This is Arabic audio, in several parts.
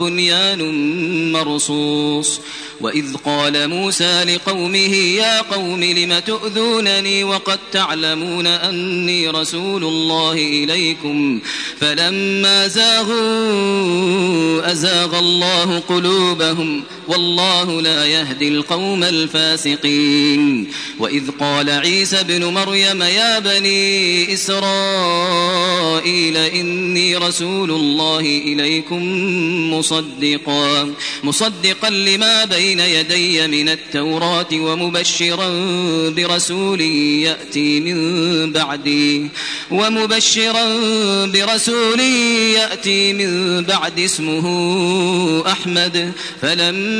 بنيان مرصوص. وإذ قال موسى لقومه يا قوم لم تؤذونني وقد تعلمون أني رسول الله إليكم؟ فلما زاغوا أزاغ الله قلوبهم والله لا يهدي القوم الفاسقين. وإذ قال عيسى بن مريم يا بني إسرائيل إني رسول الله إليكم مصدقا. مصدقا لما بين يدي من التوراة ومبشرا برسول يأتي من بعدي. ومبشرا برسول يأتي من بعد اسمه أحمد. فلما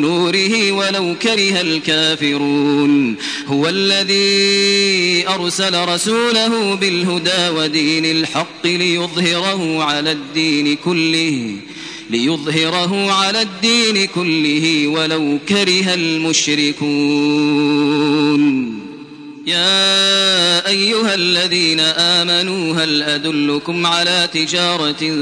نوره ولو كره الكافرون. هو الذي أرسل رسوله بالهدى ودين الحق ليظهره على الدين كله ليظهره على الدين كله ولو كره المشركون. يا أيها الذين آمنوا هل أدلكم على تجارة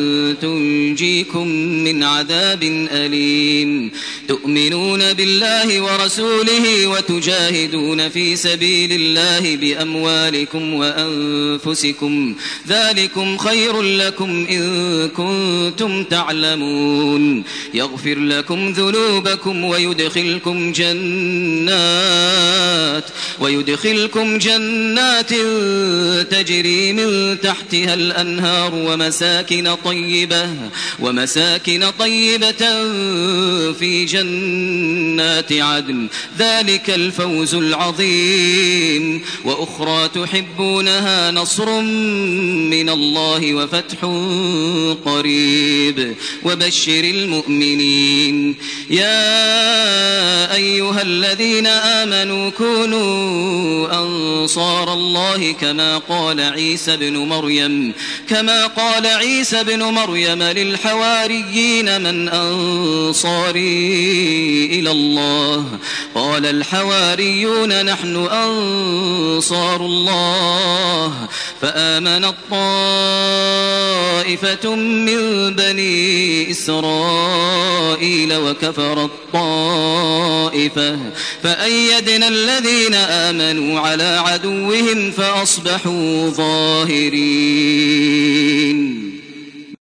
تنجيكم من عذاب أليم؟ تؤمنون بالله ورسوله وتجاهدون في سبيل الله بأموالكم وأنفسكم. ذلكم خير لكم إن كنتم تعلمون. يغفر لكم ذنوبكم ويدخلكم جنات ويدخلكم لكم جنات تجري من تحتها الأنهار ومساكن طيبة ومساكن طيبة في جنات عدن ذلك الفوز العظيم. وأخرى تحبونها نصر من الله وفتح قريب. وبشر المؤمنين. يا أيها الذين آمنوا كونوا أنصار الله كما قال عيسى بن مريم. كما قال عيسى بن مريم للحواريين من أنصاري إلى الله. قال الحواريون نحن أنصار الله. فآمن الطائفة من بني إسرائيل وكفر الطائفة. فأيدنا الذين آمنوا على عدوهم فأصبحوا ظاهرين.